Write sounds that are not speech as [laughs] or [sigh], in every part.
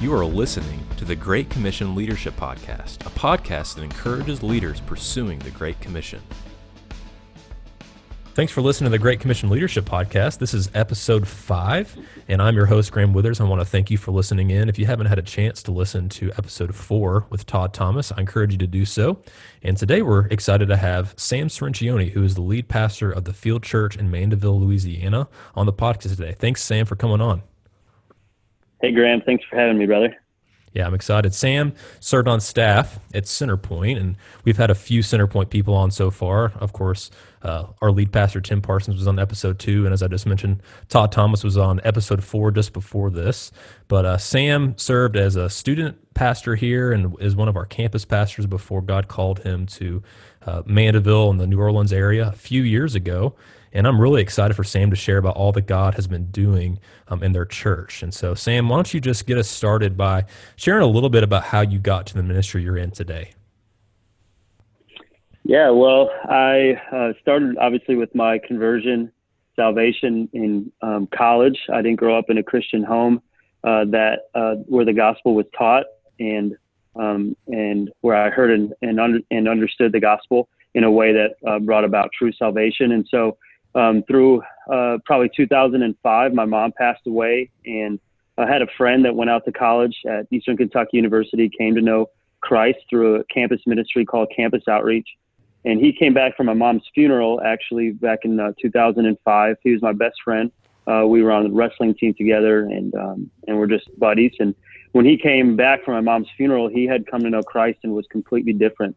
You are listening to the Great Commission Leadership Podcast, a podcast that encourages leaders pursuing the Great Commission. Thanks for listening to the Great Commission Leadership Podcast. This is episode five, and I'm your host, Graham Withers. I want to thank you for listening in. If you haven't had a chance to listen to episode four with Todd Thomas, I encourage you to do so. And today we're excited to have Sam Cirincione, who is the lead pastor of the Field Church in Mandeville, Louisiana, on the podcast today. Thanks, Sam, for coming on. Hey, Graham. Thanks for having me, brother. Yeah, I'm excited. Sam served on staff at Centerpoint, and we've had a few Centerpoint people on so far. Of course, uh, our lead pastor, Tim Parsons, was on episode two. And as I just mentioned, Todd Thomas was on episode four just before this. But uh, Sam served as a student pastor here and is one of our campus pastors before God called him to uh, Mandeville in the New Orleans area a few years ago. And I'm really excited for Sam to share about all that God has been doing um, in their church. And so, Sam, why don't you just get us started by sharing a little bit about how you got to the ministry you're in today? Yeah, well, I uh, started obviously with my conversion salvation in um, college. I didn't grow up in a Christian home uh, that uh, where the gospel was taught and um, and where I heard and and, under, and understood the gospel in a way that uh, brought about true salvation. And so um, through uh, probably 2005, my mom passed away, and I had a friend that went out to college at Eastern Kentucky University, came to know Christ through a campus ministry called Campus Outreach. And he came back from my mom's funeral actually back in uh, 2005. He was my best friend. Uh, we were on the wrestling team together, and um, and we're just buddies. And when he came back from my mom's funeral, he had come to know Christ and was completely different.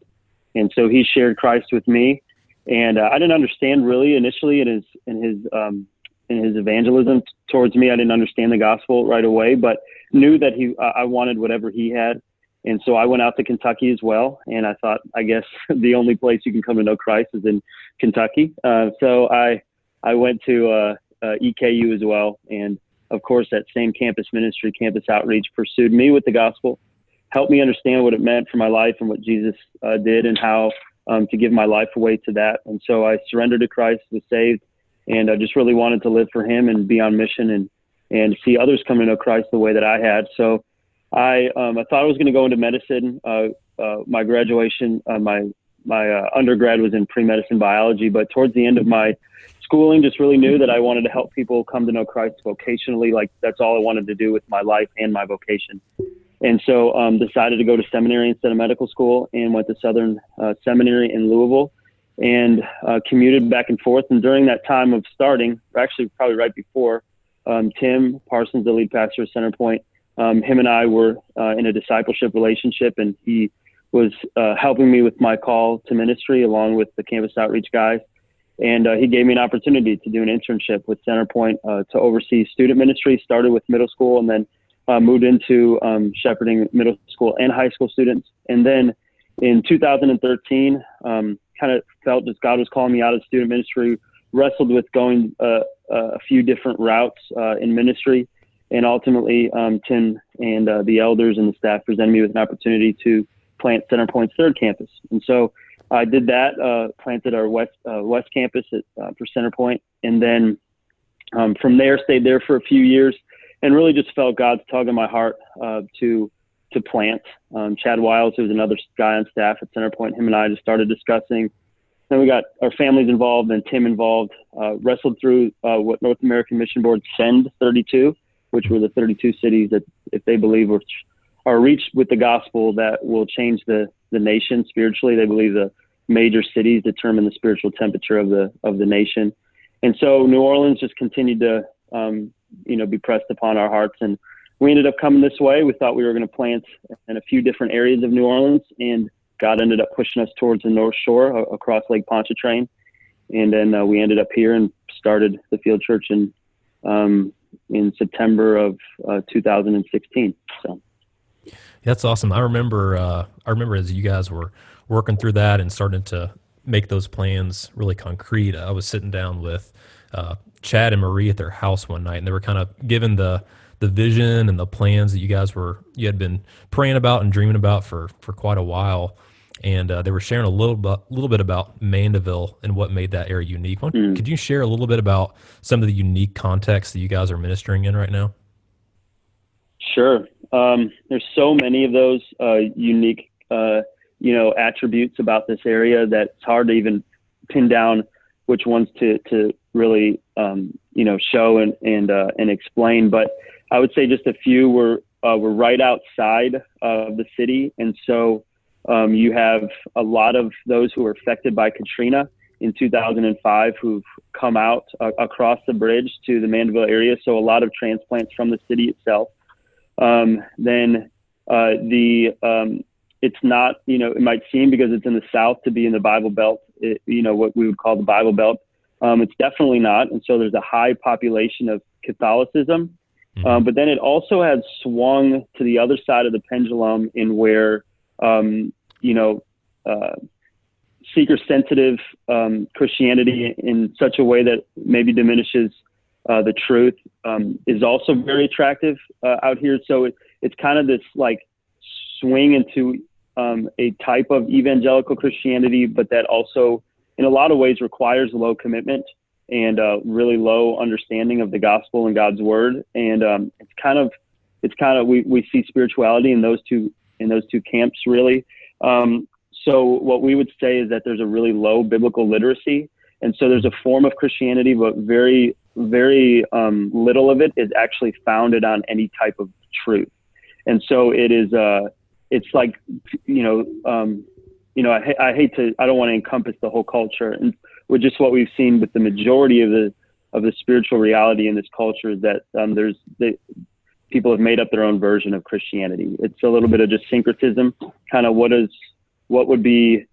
And so he shared Christ with me and uh, I didn't understand really initially in his in his um, in his evangelism t- towards me. I didn't understand the gospel right away, but knew that he uh, I wanted whatever he had, and so I went out to Kentucky as well. And I thought, I guess [laughs] the only place you can come to know Christ is in Kentucky. Uh, so I I went to uh, uh EKU as well, and of course that same campus ministry, campus outreach, pursued me with the gospel, helped me understand what it meant for my life and what Jesus uh, did, and how um, to give my life away to that. And so I surrendered to Christ, was saved, and I just really wanted to live for Him and be on mission and and see others come to know Christ the way that I had. So I um, I thought I was going to go into medicine. Uh, uh, my graduation, uh, my my uh, undergrad was in pre medicine biology, but towards the end of my schooling, just really knew that I wanted to help people come to know Christ vocationally. Like that's all I wanted to do with my life and my vocation and so um, decided to go to seminary instead of medical school and went to Southern uh, Seminary in Louisville and uh, commuted back and forth. And during that time of starting, actually probably right before, um, Tim Parsons, the lead pastor of Centerpoint, um, him and I were uh, in a discipleship relationship, and he was uh, helping me with my call to ministry along with the campus outreach guys. And uh, he gave me an opportunity to do an internship with Centerpoint uh, to oversee student ministry. Started with middle school, and then uh, moved into um, shepherding middle school and high school students. And then in 2013, um, kind of felt as God was calling me out of student ministry, wrestled with going uh, a few different routes uh, in ministry. And ultimately, um, Tim and uh, the elders and the staff presented me with an opportunity to plant Centerpoint's third campus. And so I did that, uh, planted our west uh, west campus at, for Centerpoint, and then um, from there stayed there for a few years and really just felt God's tug in my heart uh, to to plant. Um, Chad Wiles, who was another guy on staff at Centerpoint, him and I just started discussing. Then we got our families involved and Tim involved. Uh, wrestled through uh, what North American Mission Board send 32, which were the 32 cities that, if they believe, are reached with the gospel that will change the the nation spiritually. They believe the major cities determine the spiritual temperature of the of the nation. And so New Orleans just continued to um, you know be pressed upon our hearts. And we ended up coming this way. We thought we were going to plant in a few different areas of new orleans and god ended up pushing us towards the north shore across lake pontchartrain. And then uh, we ended up here and started the field church in um, in september of uh, 2016 so. That's awesome. I remember uh, i remember as you guys were working through that and starting to make those plans really concrete i was sitting down with uh, Chad and Marie at their house one night, and they were kind of given the the vision and the plans that you guys were you had been praying about and dreaming about for for quite a while. And uh, they were sharing a little bit, little bit about Mandeville and what made that area unique. Mm. Could you share a little bit about some of the unique context that you guys are ministering in right now? Sure. Um, there's so many of those uh, unique, uh, you know, attributes about this area that it's hard to even pin down which ones to to really, um, you know, show and and uh, and explain. But I would say just a few were uh, were right outside of the city, and so um, you have a lot of those who were affected by Katrina in 2005 who've come out uh, across the bridge to the Mandeville area. So a lot of transplants from the city itself. Um, then uh, the um, it's not you know it might seem because it's in the south to be in the Bible Belt, it, you know what we would call the Bible Belt. Um, it's definitely not, and so there's a high population of Catholicism. Mm-hmm. Um, but then it also has swung to the other side of the pendulum in where um, you know, uh, seeker sensitive um, Christianity in such a way that maybe diminishes uh, the truth um, is also very attractive uh, out here. So it, it's kind of this like swing into um, a type of evangelical Christianity, but that also, in a lot of ways, requires low commitment and uh, really low understanding of the gospel and God's word. And um, it's kind of, it's kind of we, we see spirituality in those two in those two camps really. Um, so what we would say is that there's a really low biblical literacy, and so there's a form of Christianity, but very very um, little of it is actually founded on any type of truth, and so it is. Uh, it's like you know, um, you know, I, I hate to, I don't want to encompass the whole culture, and with just what we've seen with the majority of the of the spiritual reality in this culture is that um, there's the, people have made up their own version of Christianity. It's a little bit of just syncretism, kind of what is what would be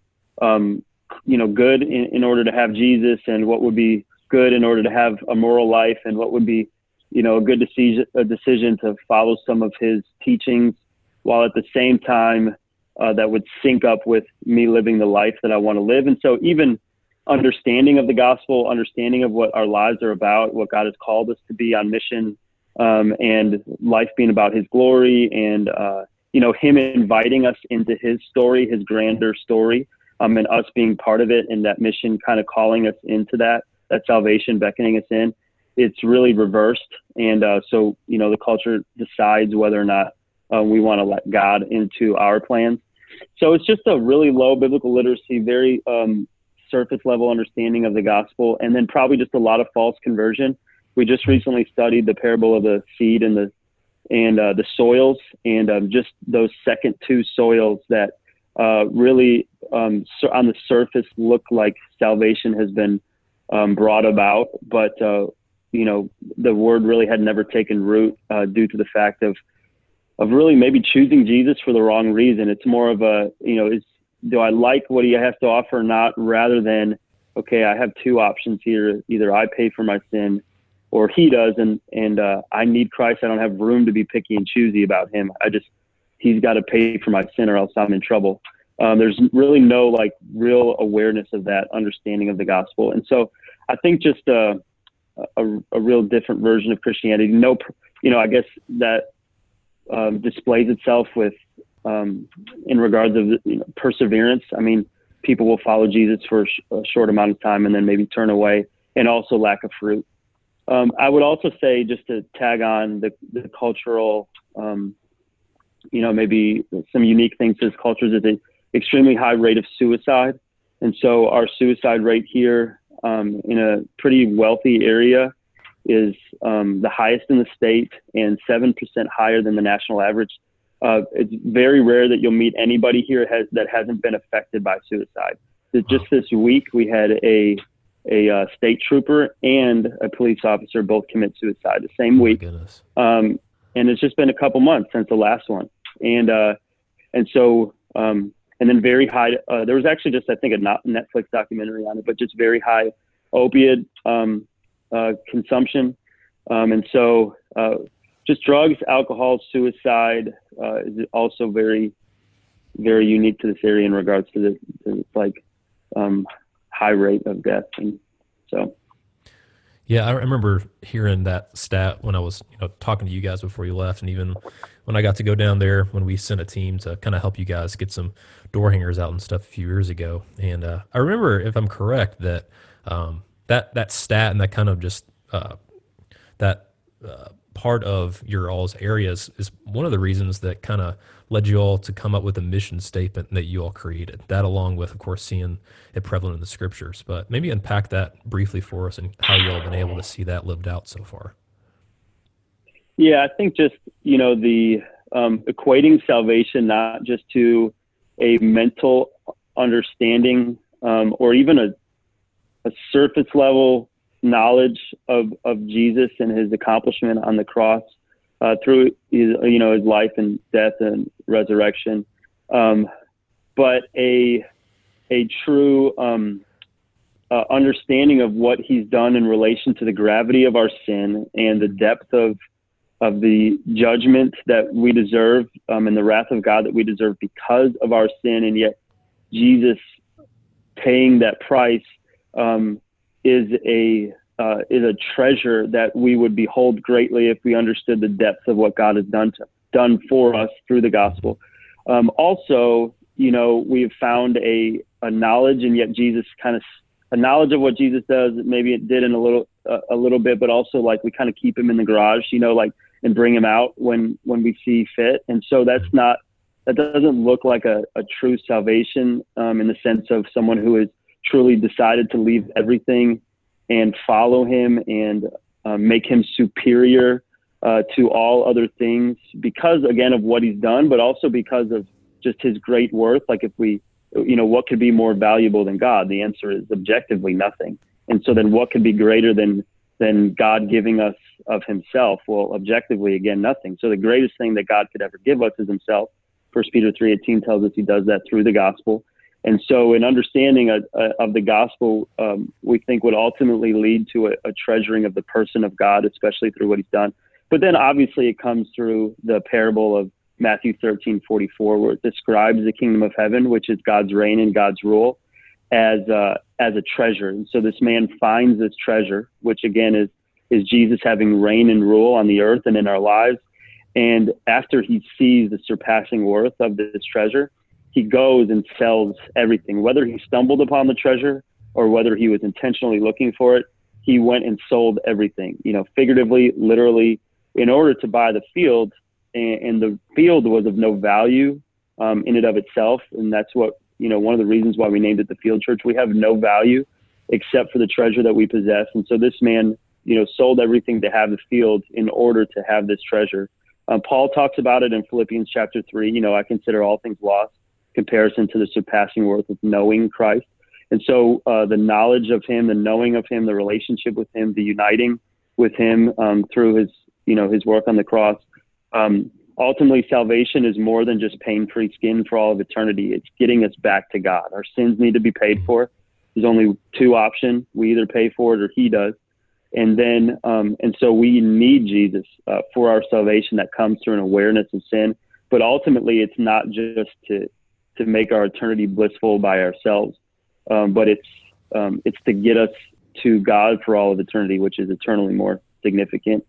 um, you know good in, in order to have Jesus, and what would be good in order to have a moral life, and what would be you know a good decision a decision to follow some of his teachings, while at the same time uh, that would sync up with me living the life that I want to live. And so even understanding of the gospel, understanding of what our lives are about, what God has called us to be on mission um, and life being about His glory, and uh, you know Him inviting us into His story, His grander story, um, and us being part of it, and that mission kind of calling us into that that salvation, beckoning us in. It's really reversed, and uh, so you know the culture decides whether or not uh, we want to let God into our plans. So it's just a really low biblical literacy, very um, surface level understanding of the gospel, and then probably just a lot of false conversion we just recently studied the parable of the seed and the and uh, the soils and um, just those second two soils that uh, really um, on the surface look like salvation has been um, brought about, but uh, you know the word really had never taken root uh, due to the fact of of really maybe choosing Jesus for the wrong reason. It's more of a you know is do I like what he has to offer or not, rather than okay I have two options here: either I pay for my sin or he does, and and uh, I need Christ. I don't have room to be picky and choosy about him. I just he's got to pay for my sin, or else I'm in trouble. Um, there's really no like real awareness of that understanding of the gospel, and so I think just a, a, a real different version of Christianity. No, you know, I guess that um, displays itself with um, in regards of you know, perseverance. I mean, people will follow Jesus for a, sh- a short amount of time and then maybe turn away, and also lack of fruit. Um, I would also say, just to tag on the, the cultural, um, you know, maybe some unique things to this culture is an extremely high rate of suicide. And so our suicide rate here um, in a pretty wealthy area is um, the highest in the state and 7% higher than the national average. Uh, it's very rare that you'll meet anybody here has, that hasn't been affected by suicide. Just this week, we had a a uh, state trooper and a police officer both commit suicide the same oh week. Um, and it's just been a couple months since the last one. And, uh, and so, um, and then very high, uh, there was actually just, I think, a Netflix documentary on it, but just very high opiate, um, uh, consumption. Um, and so, uh, just drugs, alcohol, suicide, uh, is also very, very unique to this area in regards to the, to like, um, high rate of death. And so, yeah, I remember hearing that stat when I was you know talking to you guys before you left, and even when I got to go down there when we sent a team to kind of help you guys get some door hangers out and stuff a few years ago. And uh, I remember, if I'm correct, that um, that that stat and that kind of just uh, that uh, part of your all's areas is one of the reasons that kind of led you all to come up with a mission statement that you all created. That, along with, of course, seeing it prevalent in the scriptures. But maybe unpack that briefly for us and how you all have been able to see that lived out so far. Yeah, I think just you know the um, equating salvation not just to a mental understanding um, or even a, a surface level knowledge of, of Jesus and his accomplishment on the cross uh, through his, you know his life and death and resurrection, um, but a a true um, uh, understanding of what he's done in relation to the gravity of our sin and the depth of of the judgment that we deserve um, and the wrath of God that we deserve because of our sin, and yet Jesus paying that price um, is a uh, is a treasure that we would behold greatly if we understood the depth of what God has done to, done for us through the gospel. Um, also, you know, we've found a a knowledge, and yet Jesus kind of a knowledge of what Jesus does. Maybe it did in a little uh, a little bit, but also like we kind of keep him in the garage, you know, like and bring him out when when we see fit. And so that's not that doesn't look like a, a true salvation um, in the sense of someone who has truly decided to leave everything and follow him and uh, make him superior uh, to all other things because again of what he's done, but also because of just his great worth. Like if we, you know, what could be more valuable than God? The answer is objectively nothing. And so then what could be greater than than God giving us of himself? Well, objectively, again, nothing. So the greatest thing that God could ever give us is himself. First Peter 3.18 tells us he does that through the gospel. And so an understanding of, of the gospel, um, we think would ultimately lead to a, a treasuring of the person of God, especially through what he's done. But then obviously it comes through the parable of Matthew 13, 44, where it describes the kingdom of heaven, which is God's reign and God's rule as uh, as a treasure. And so this man finds this treasure, which again is is Jesus having reign and rule on the earth and in our lives. And after he sees the surpassing worth of this treasure, he goes and sells everything. Whether he stumbled upon the treasure or whether he was intentionally looking for it, he went and sold everything. You know, figuratively, literally, in order to buy the field. And, and the field was of no value um, in and of itself, and that's what you know, one of the reasons why we named it the Field Church. We have no value except for the treasure that we possess. And so this man, you know, sold everything to have the field in order to have this treasure. Um, Paul talks about it in Philippians chapter three. You know, I consider all things lost comparison to the surpassing worth of knowing Christ. And so uh, the knowledge of him, the knowing of him, the relationship with him, the uniting with him um, through his, you know, his work on the cross, um, ultimately salvation is more than just pain free skin for all of eternity. It's getting us back to God. Our sins need to be paid mm-hmm. for. There's only two options. We either pay for it or he does. And then, um, and so we need Jesus uh, for our salvation that comes through an awareness of sin. But ultimately, it's not just to, to make our eternity blissful by ourselves, um, but it's, um, it's to get us to God for all of eternity, which is eternally more significant.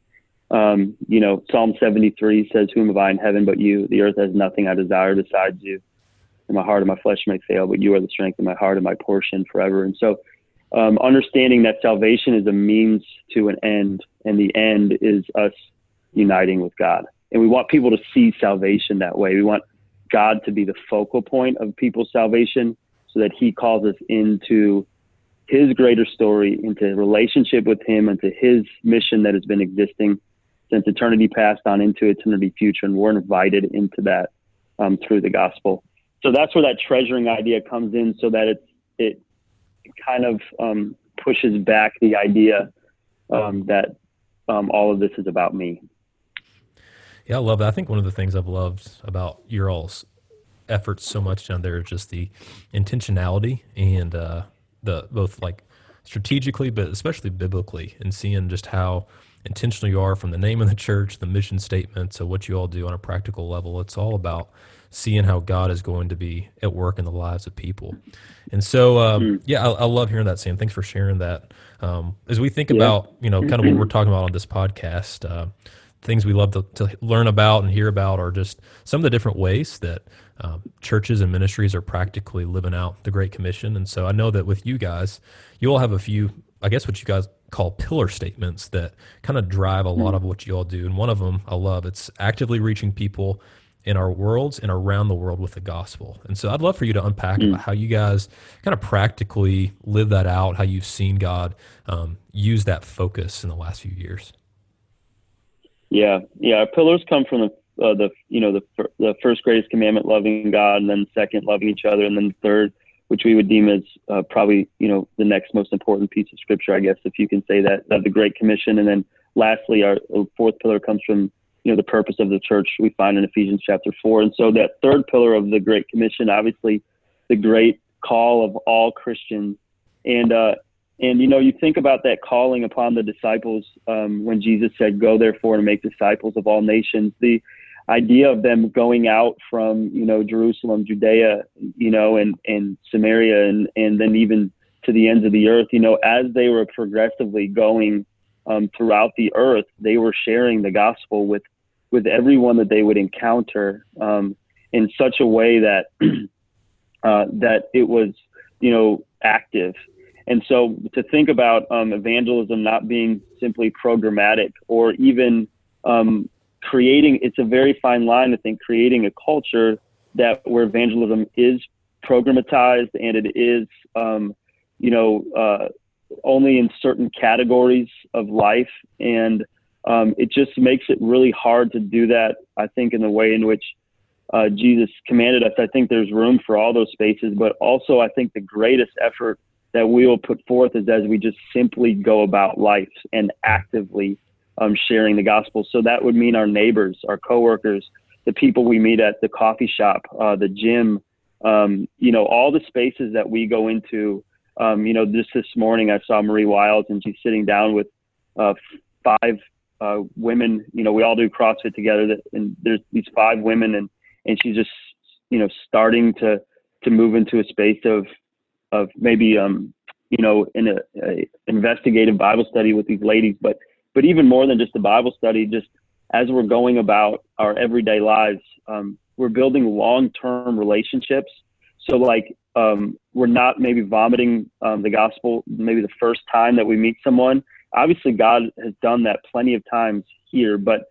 Um, you know, Psalm 73 says, Whom have I in heaven but you? The earth has nothing I desire besides you. And my heart and my flesh may fail, but you are the strength of my heart and my portion forever. And so, um, understanding that salvation is a means to an end, and the end is us uniting with God. And we want people to see salvation that way. We want God to be the focal point of people's salvation so that He calls us into His greater story, into relationship with Him, into His mission that has been existing since eternity past on into eternity future, and we're invited into that um, through the gospel. So that's where that treasuring idea comes in, so that it it kind of um, pushes back the idea um, that um, all of this is about me. Yeah, I love that. I think one of the things I've loved about your all's efforts so much down there is just the intentionality and uh, the both like strategically, but especially biblically, and seeing just how intentional you are from the name of the church, the mission statement, to what you all do on a practical level. It's all about seeing how God is going to be at work in the lives of people. And so, um, mm. yeah, I, I, love hearing that, Sam. Thanks for sharing that. Um, as we think yeah. about, you know, kind of what we're talking about on this podcast, uh, things we love to, to, learn about and hear about are just some of the different ways that um, churches and ministries are practically living out the Great Commission. And so I know that with you guys, you all have a few, I guess what you guys call pillar statements that kind of drive a lot mm-hmm. of what you all do. And one of them I love. It's actively reaching people in our worlds and around the world with the gospel. And so I'd love for you to unpack mm. how you guys kind of practically live that out, how you've seen God um, use that focus in the last few years. Yeah, yeah. Our pillars come from the uh, the you know the the first greatest commandment, loving God, and then second, loving each other, and then third, which we would deem as uh, probably you know the next most important piece of scripture, I guess, if you can say that, of the Great Commission, and then lastly, our fourth pillar comes from you know the purpose of the church we find in Ephesians chapter four. And so that third pillar of the Great Commission, obviously, the great call of all Christians, and uh, and you know you think about that calling upon the disciples um, when Jesus said, "Go therefore and make disciples of all nations." The idea of them going out from you know Jerusalem, Judea, you know, and and Samaria, and and then even to the ends of the earth. You know, as they were progressively going um, throughout the earth, they were sharing the gospel with with everyone that they would encounter um, in such a way that [clears throat] uh, that it was you know active. And so to think about um, evangelism not being simply programmatic or even um, creating, it's a very fine line, I think, creating a culture that where evangelism is programatized and it is, um, you know, uh, only in certain categories of life. And um, it just makes it really hard to do that, I think, in the way in which uh, Jesus commanded us. I think there's room for all those spaces, but also I think the greatest effort that we will put forth is as we just simply go about life and actively um, sharing the gospel. So that would mean our neighbors, our coworkers, the people we meet at the coffee shop, uh, the gym, um, you know, all the spaces that we go into um, you know, just this morning I saw Marie Wiles and she's sitting down with uh, five uh, women. You know, we all do CrossFit together, and there's these five women, and and she's just you know starting to to move into a space of of maybe um you know in a, a investigative Bible study with these ladies, but but even more than just a Bible study, just as we're going about our everyday lives, um, we're building long term relationships. So like um, we're not maybe vomiting um, the gospel maybe the first time that we meet someone. Obviously, God has done that plenty of times here, but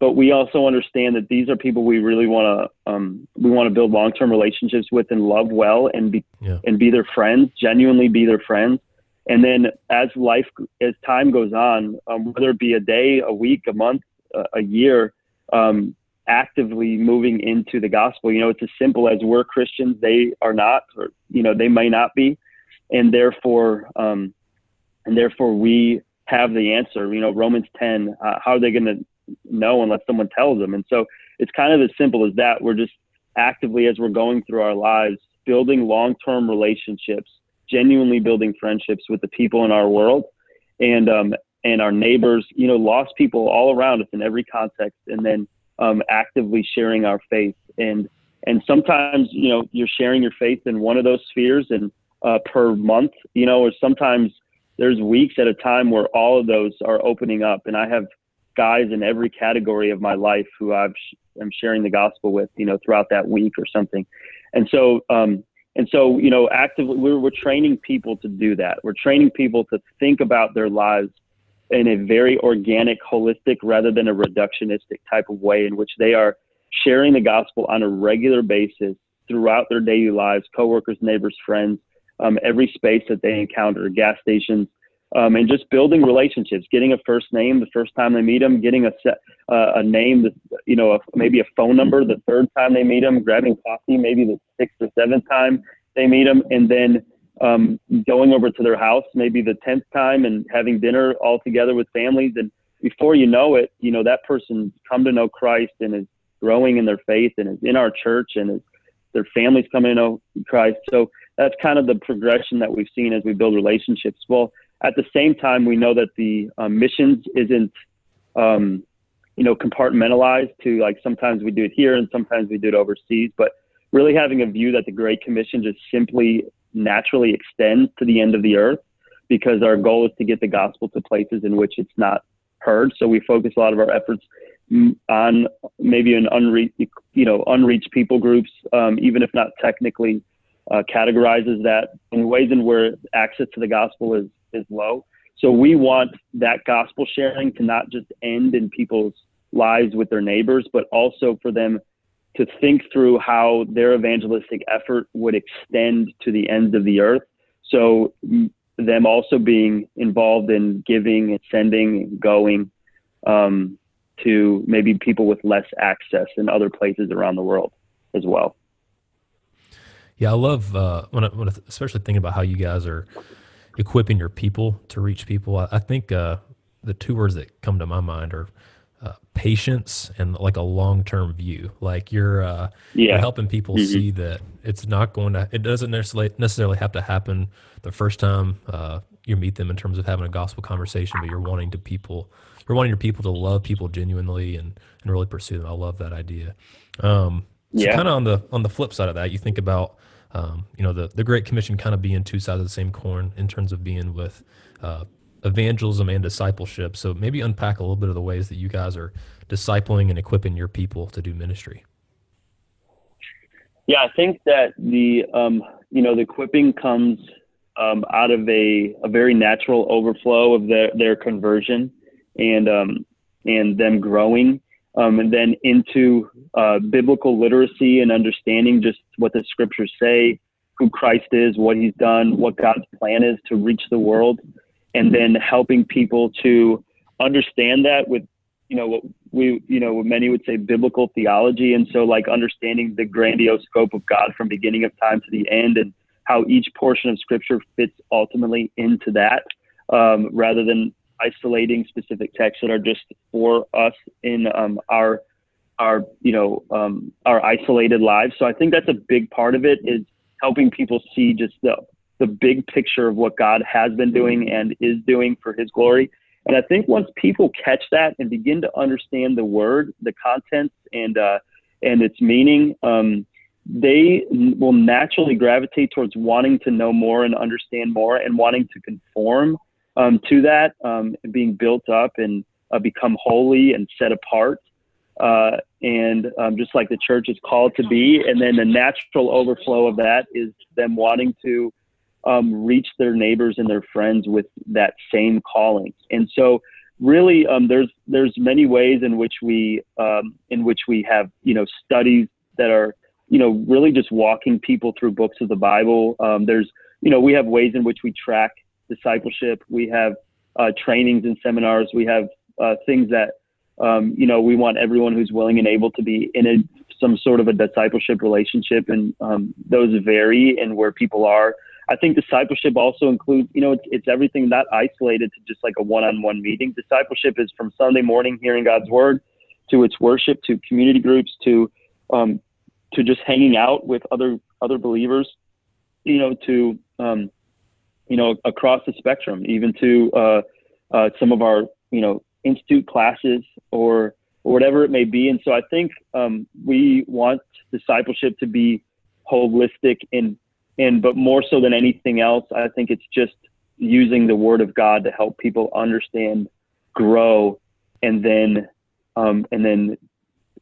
but we also understand that these are people we really want to um, we want to build long term relationships with and love well and be yeah. and be their friends, genuinely be their friends. And then as life as time goes on, um, whether it be a day, a week, a month, uh, a year, um, actively moving into the gospel. You know, it's as simple as we're Christians, they are not, or you know, they may not be, and therefore, um, and therefore we have the answer. You know, Romans 10. Uh, how are they going to know unless someone tells them? And so it's kind of as simple as that. We're just actively, as we're going through our lives, building long-term relationships, genuinely building friendships with the people in our world, and um, and our neighbors. You know, lost people all around us in every context, and then um, actively sharing our faith. And and sometimes you know you're sharing your faith in one of those spheres and uh, per month, you know, or sometimes there's weeks at a time where all of those are opening up. And I have guys in every category of my life who I've I'm sharing the gospel with, you know, throughout that week or something. And so um, and so you know actively we're, we're training people to do that we're training people to think about their lives in a very organic, holistic, rather than a reductionistic type of way in which they are sharing the gospel on a regular basis throughout their daily lives, coworkers, neighbors, friends, um, every space that they encounter, gas stations, um, and just building relationships, getting a first name the first time they meet them, getting a set, uh, a name, you know, a, maybe a phone number the third time they meet them, grabbing coffee maybe the sixth or seventh time they meet them, and then um, going over to their house maybe the 10th time and having dinner all together with families. And before you know it, you know, that person's come to know Christ and is growing in their faith and is in our church and is, their families coming to know Christ. So that's kind of the progression that we've seen as we build relationships. Well, at the same time, we know that the um, missions isn't, um, you know, compartmentalized to like sometimes we do it here and sometimes we do it overseas, but really having a view that the Great Commission just simply naturally extends to the end of the earth because our goal is to get the gospel to places in which it's not heard. So we focus a lot of our efforts on maybe an unreached, you know, unreached people groups, um, even if not technically uh, categorizes that in ways in where access to the gospel is is low. So we want that gospel sharing to not just end in people's lives with their neighbors, but also for them to think through how their evangelistic effort would extend to the ends of the earth. So them also being involved in giving and sending and going um, to maybe people with less access in other places around the world as well. Yeah, I love uh, when, I, when I, especially thinking about how you guys are equipping your people to reach people. I, I think uh, the two words that come to my mind are uh, patience and like a long term view. Like you're, uh, yeah. you're helping people mm-hmm. see that it's not going to, it doesn't necessarily necessarily have to happen the first time uh, you meet them in terms of having a gospel conversation, but you're wanting to people, you're wanting your people to love people genuinely and and really pursue them. I love that idea. Um, so yeah. kind of on the on the flip side of that, you think about um, you know the the Great Commission kind of being two sides of the same coin in terms of being with uh, evangelism and discipleship. So maybe unpack a little bit of the ways that you guys are discipling and equipping your people to do ministry. Yeah, I think that the um, you know the equipping comes um, out of a, a very natural overflow of their their conversion and um, and them growing um, and then into uh, biblical literacy and understanding just what the scriptures say, who Christ is, what he's done, what God's plan is to reach the world, and then helping people to understand that with, you know, what we, you know, what many would say biblical theology. And so, like, understanding the grandiose scope of God from beginning of time to the end and how each portion of scripture fits ultimately into that um, rather than isolating specific texts that are just for us in um, our our you know um, our isolated lives. So I think that's a big part of it is helping people see just the the big picture of what God has been doing and is doing for His glory. And I think once people catch that and begin to understand the word, the contents, and uh, and its meaning, um, they will naturally gravitate towards wanting to know more and understand more and wanting to conform um, to that, um, being built up and uh, become holy and set apart. Uh, and um, just like the church is called to be. And then the natural overflow of that is them wanting to um, reach their neighbors and their friends with that same calling. And so, really, um, there's there's many ways in which we um, in which we have you know studies that are you know really just walking people through books of the Bible. Um, there's you know we have ways in which we track discipleship. We have uh, trainings and seminars. We have uh, things that um, you know we want everyone who's willing and able to be in a, some sort of a discipleship relationship, and um, those vary in where people are. I think discipleship also includes, you know, it's, it's everything not isolated to just like a one-on-one meeting. Discipleship is from Sunday morning hearing God's word to its worship to community groups to um, to just hanging out with other other believers, you know, to um, you know, across the spectrum, even to uh, uh, some of our, you know, institute classes or, or whatever it may be. And so I think um, we want discipleship to be holistic and, and, but more so than anything else, I think it's just using the word of God to help people understand, grow, and then, um, and then,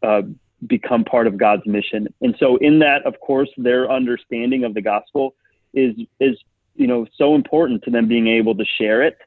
uh, become part of God's mission. And so in that, of course, their understanding of the gospel is, is you know so important to them being able to share it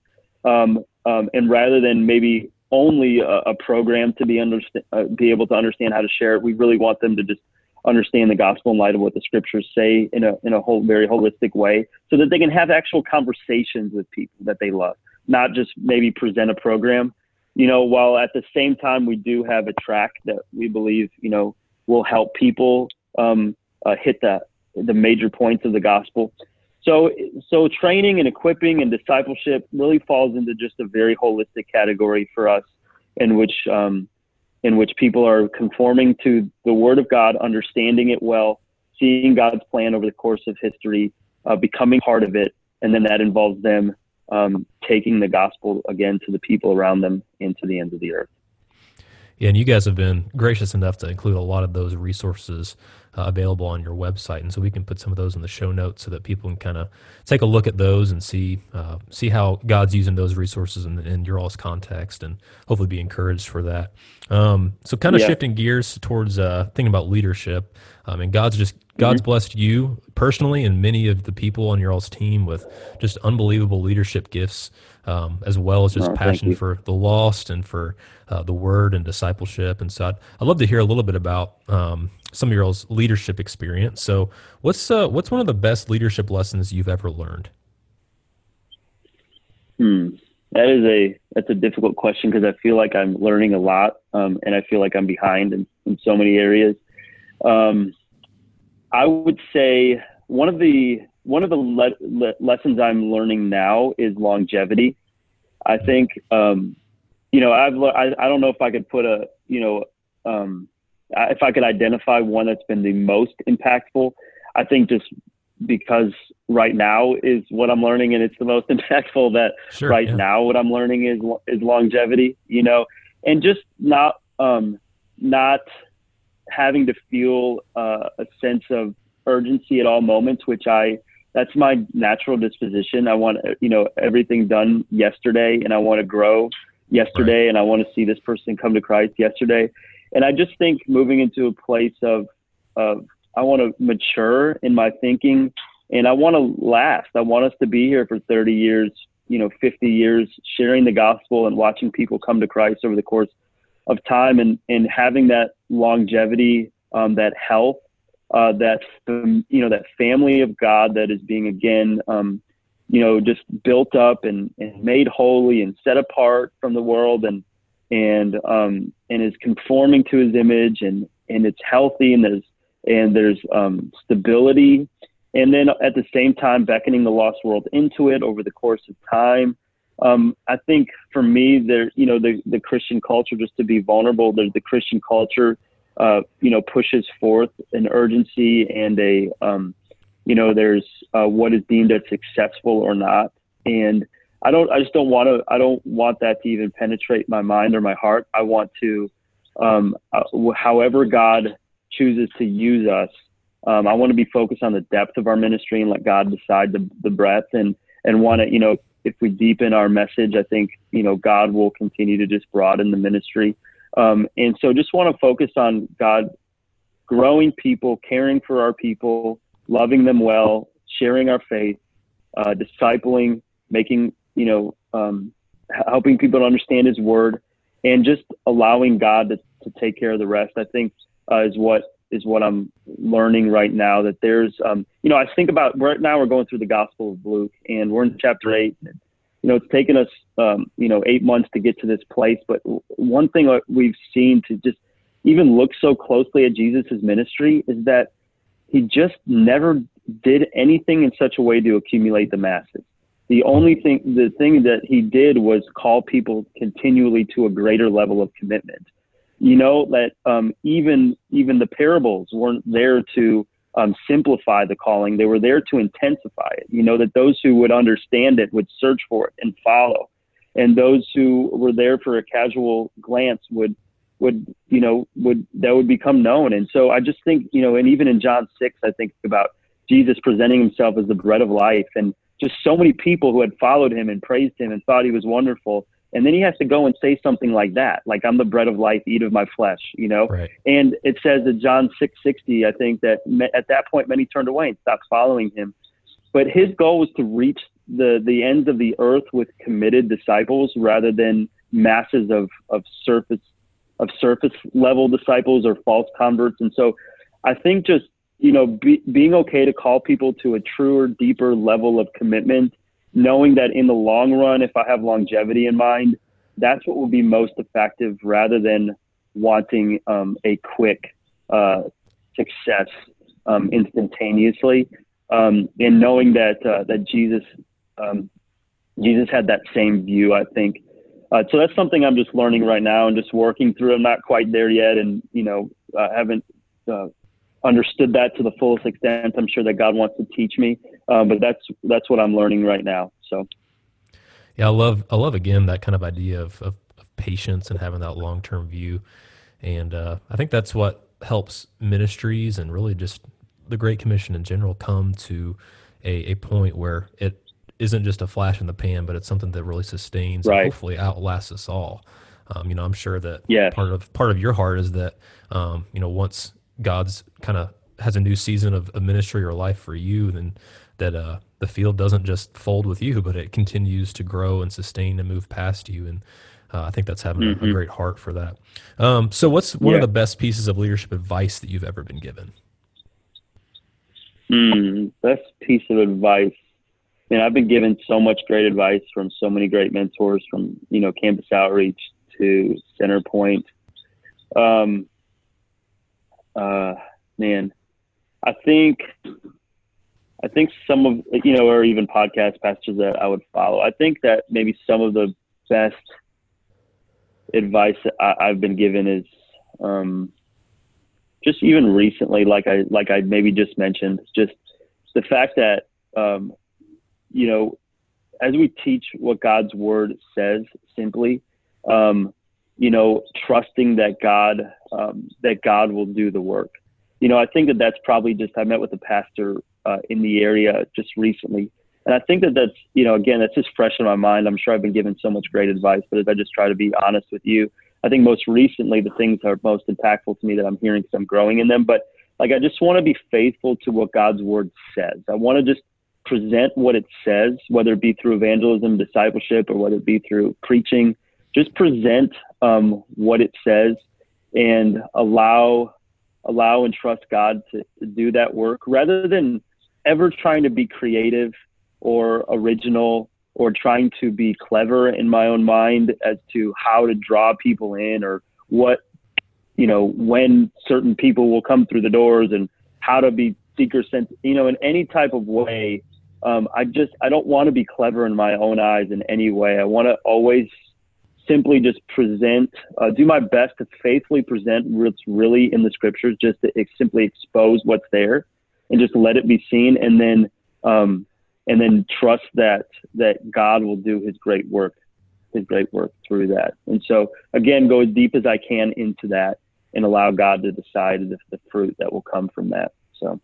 um, um, and rather than maybe only a, a program to be understa- uh, be able to understand how to share it we really want them to just understand the gospel in light of what the scriptures say in a in a whole very holistic way so that they can have actual conversations with people that they love not just maybe present a program. You know while at the same time we do have a track that we believe you know will help people um, uh, hit the the major points of the gospel so, so training and equipping and discipleship really falls into just a very holistic category for us, in which um, in which people are conforming to the Word of God, understanding it well, seeing God's plan over the course of history, uh, becoming part of it, and then that involves them um, taking the gospel again to the people around them and to the ends of the earth. Yeah, and you guys have been gracious enough to include a lot of those resources uh, available on your website, and so we can put some of those in the show notes so that people can kind of take a look at those and see uh, see how God's using those resources in, in your all's context, and hopefully be encouraged for that. Um, so, kind of yeah. shifting gears towards uh, thinking about leadership. I mean, God's just God's mm-hmm. blessed you personally and many of the people on your all's team with just unbelievable leadership gifts, um, as well as just oh, passion for the lost and for uh, the word and discipleship. And so, I'd, I'd, love to hear a little bit about um, some of your leadership experience. So, what's uh, what's one of the best leadership lessons you've ever learned? Hmm. That is a that's a difficult question because I feel like I'm learning a lot, um, and I feel like I'm behind in, in so many areas. Um, I would say one of the one of the le- le- lessons I'm learning now is longevity. I think um, you know I've I, I don't know if I could put a you know um, if I could identify one that's been the most impactful. I think just because right now is what I'm learning and it's the most [laughs] impactful that sure, right yeah. now what I'm learning is is longevity, you know, and just not um, not having to feel uh, a sense of urgency at all moments, which I that's my natural disposition. I want you know everything done yesterday, and I want to grow yesterday, right. and I want to see this person come to Christ yesterday. And I just think moving into a place of of I want to mature in my thinking, and I want to last. I want us to be here for 30 years, you know, 50 years, sharing the gospel and watching people come to Christ over the course of time and, and having that longevity, um, that health, uh, that, um, you know, that family of God that is being again, um, you know, just built up and, and made holy and set apart from the world and, and, um, and is conforming to his image and, and it's healthy and there's, and there's, um, stability. And then at the same time, beckoning the lost world into it over the course of time um, I think for me, there, you know, the, the Christian culture, just to be vulnerable, there's the Christian culture, uh, you know, pushes forth an urgency and a, um, you know, there's uh, what is deemed as successful or not. And I don't, I just don't want to, I don't want that to even penetrate my mind or my heart. I want to, um, uh, however God chooses to use us, um, I want to be focused on the depth of our ministry and let God decide the, the breadth and, and want to, you know, if we deepen our message, I think you know God will continue to just broaden the ministry. Um, and so, just want to focus on God growing people, caring for our people, loving them well, sharing our faith, uh, discipling, making you know, um, helping people to understand His Word, and just allowing God to, to take care of the rest. I think uh, is what is what I'm learning right now. That there's, um, you know, I think about right now we're going through the Gospel of Luke, and we're in chapter eight. You know, it's taken us, um, you know, eight months to get to this place. But one thing we've seen to just even look so closely at Jesus' ministry is that he just never did anything in such a way to accumulate the masses. The only thing, the thing that he did was call people continually to a greater level of commitment you know that um, even even the parables weren't there to um, simplify the calling; they were there to intensify it. You know that those who would understand it would search for it and follow, and those who were there for a casual glance would would you know would that would become known. And so I just think you know, and even in John six, I think about Jesus presenting himself as the bread of life, and just so many people who had followed him and praised him and thought he was wonderful and then he has to go and say something like that, like I'm the bread of life, eat of my flesh, you know. Right. And it says in John 6:60, I think that at that point many turned away and stopped following him. But his goal was to reach the the ends of the earth with committed disciples rather than masses of of surface of surface level disciples or false converts. And so I think just you know be, being okay to call people to a truer, deeper level of commitment knowing that in the long run, if I have longevity in mind, that's what will be most effective rather than wanting um, a quick uh, success um, instantaneously. Um, and knowing that uh, that Jesus um, Jesus had that same view, I think. Uh, so that's something I'm just learning right now and just working through. I'm not quite there yet, and you know, I haven't uh, understood that to the fullest extent. I'm sure that God wants to teach me, uh, but that's that's what I'm learning right now. So, yeah, I love I love again that kind of idea of of, of patience and having that long term view, and uh, I think that's what helps ministries and really just the Great Commission in general come to a, a point where it isn't just a flash in the pan, but it's something that really sustains Right. and hopefully outlasts us all. Um, you know, I'm sure that Yes. part of part of your heart is that um, you know once God's kind of has a new season of, of ministry or life for you, then that uh, the field doesn't just fold with you, but it continues to grow and sustain and move past you. And uh, I think that's having a, a great heart for that. Um, so, what's one of Mm-hmm. The best pieces of leadership advice that you've ever been given? Mm, best piece of advice. Man, I've been given so much great advice from so many great mentors, from you know campus outreach to Center Point. Um, uh, man, I think, I think some of you know, or even podcast pastors that I would follow. I think that maybe some of the best advice I, I've been given is um, just even recently, like I like I maybe just mentioned, just the fact that um, you know, as we teach what God's word says, simply, um, you know, trusting that God um, that God will do the work. You know, I think that that's probably just. I met with a pastor uh, in the area just recently, and I think that that's you know, again, that's just fresh in my mind. I'm sure I've been given so much great advice, but as I just try to be honest with you, I think most recently the things that are most impactful to me that I'm hearing because I'm growing in them. But like, I just want to be faithful to what God's word says. I want to just present what it says, whether it be through evangelism, discipleship, or whether it be through preaching. Just present um, what it says and allow allow and trust God to, to do that work rather than ever trying to be creative or original or trying to be clever in my own mind as to how to draw people in or what you know when certain people will come through the doors and how to be seeker sense you know in any type of way. Um, i just i don't want to be clever in my own eyes in any way. I want to always simply just present uh, do my best to faithfully present what's really in the scriptures just to ex- simply expose what's there and just let it be seen and then um, and then trust that that God will do His great work, His great work through that. And so again, go as deep as I can into that, and allow God to decide the, the fruit that will come from that. So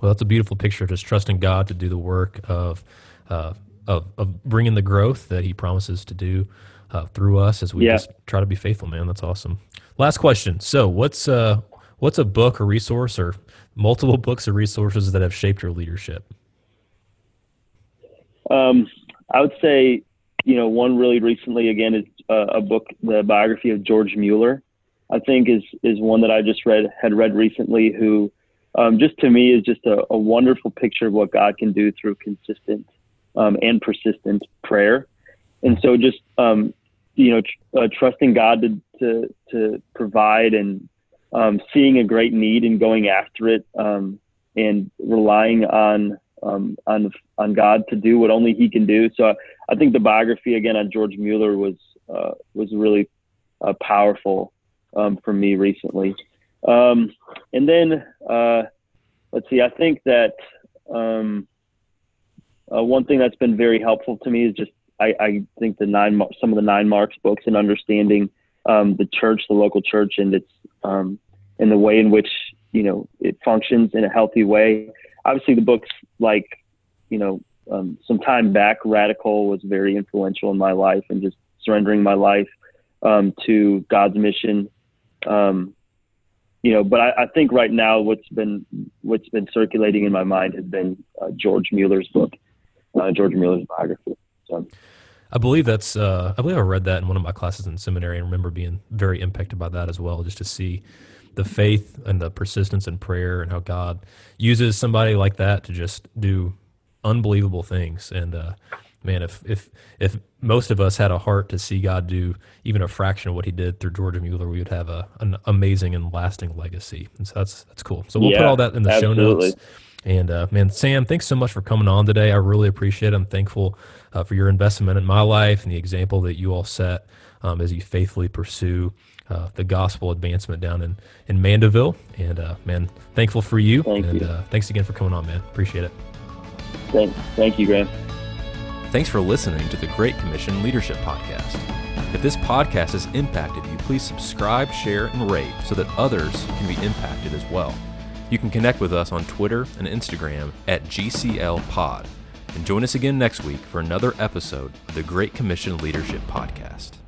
Well, that's a beautiful picture. Just trusting God to do the work of uh, of, of bringing the growth that He promises to do uh, through us as we Yeah. just try to be faithful. Man, that's awesome. Last question. So, what's uh, what's a book or resource or multiple books or resources that have shaped your leadership? um, I would say, you know, one really recently again is uh, a book, the biography of George Mueller. I think is is one that I just read had read recently. Who um, just to me is just a, a wonderful picture of what God can do through consistent um, and persistent prayer. And so just um, you know tr- uh, trusting God to to to provide and um, seeing a great need and going after it um, and relying on um, on on God to do what only He can do. So I, I think the biography again on George Mueller was uh, was really uh, powerful um, for me recently. Um, and then uh, let's see, I think that um, uh, one thing that's been very helpful to me is just I, I think the nine some of the nine marks books and understanding um, the church, the local church, and its um, and the way in which you know it functions in a healthy way. Obviously, the books like you know um, some time back, Radical was very influential in my life and just surrendering my life um, to God's mission. Um, you know, but I, I think right now what's been what's been circulating in my mind has been uh, George Mueller's book, uh, George Mueller's biography. I believe that's. Uh, I believe I read that in one of my classes in seminary, and remember being very impacted by that as well. Just to see the faith and the persistence in prayer, and how God uses somebody like that to just do unbelievable things. And uh, man, if if if most of us had a heart to see God do even a fraction of what He did through George Mueller, we would have a, an amazing and lasting legacy. And so that's that's cool. So we'll put all that in the show notes. And uh, man, Sam, thanks so much for coming on today. I really appreciate it. I'm thankful uh, for your investment in my life and the example that you all set um, as you faithfully pursue uh, the gospel advancement down in, in Mandeville. And uh, man, thankful for you. Thank and you. Uh, thanks again for coming on, man. Appreciate it. thank, thank you, Graham. Thanks for listening to the Great Commission Leadership Podcast. If this podcast has impacted you, please subscribe, share, and rate so that others can be impacted as well. You can connect with us on Twitter and Instagram at GCL Pod. And join us again next week for another episode of the Great Commission Leadership Podcast.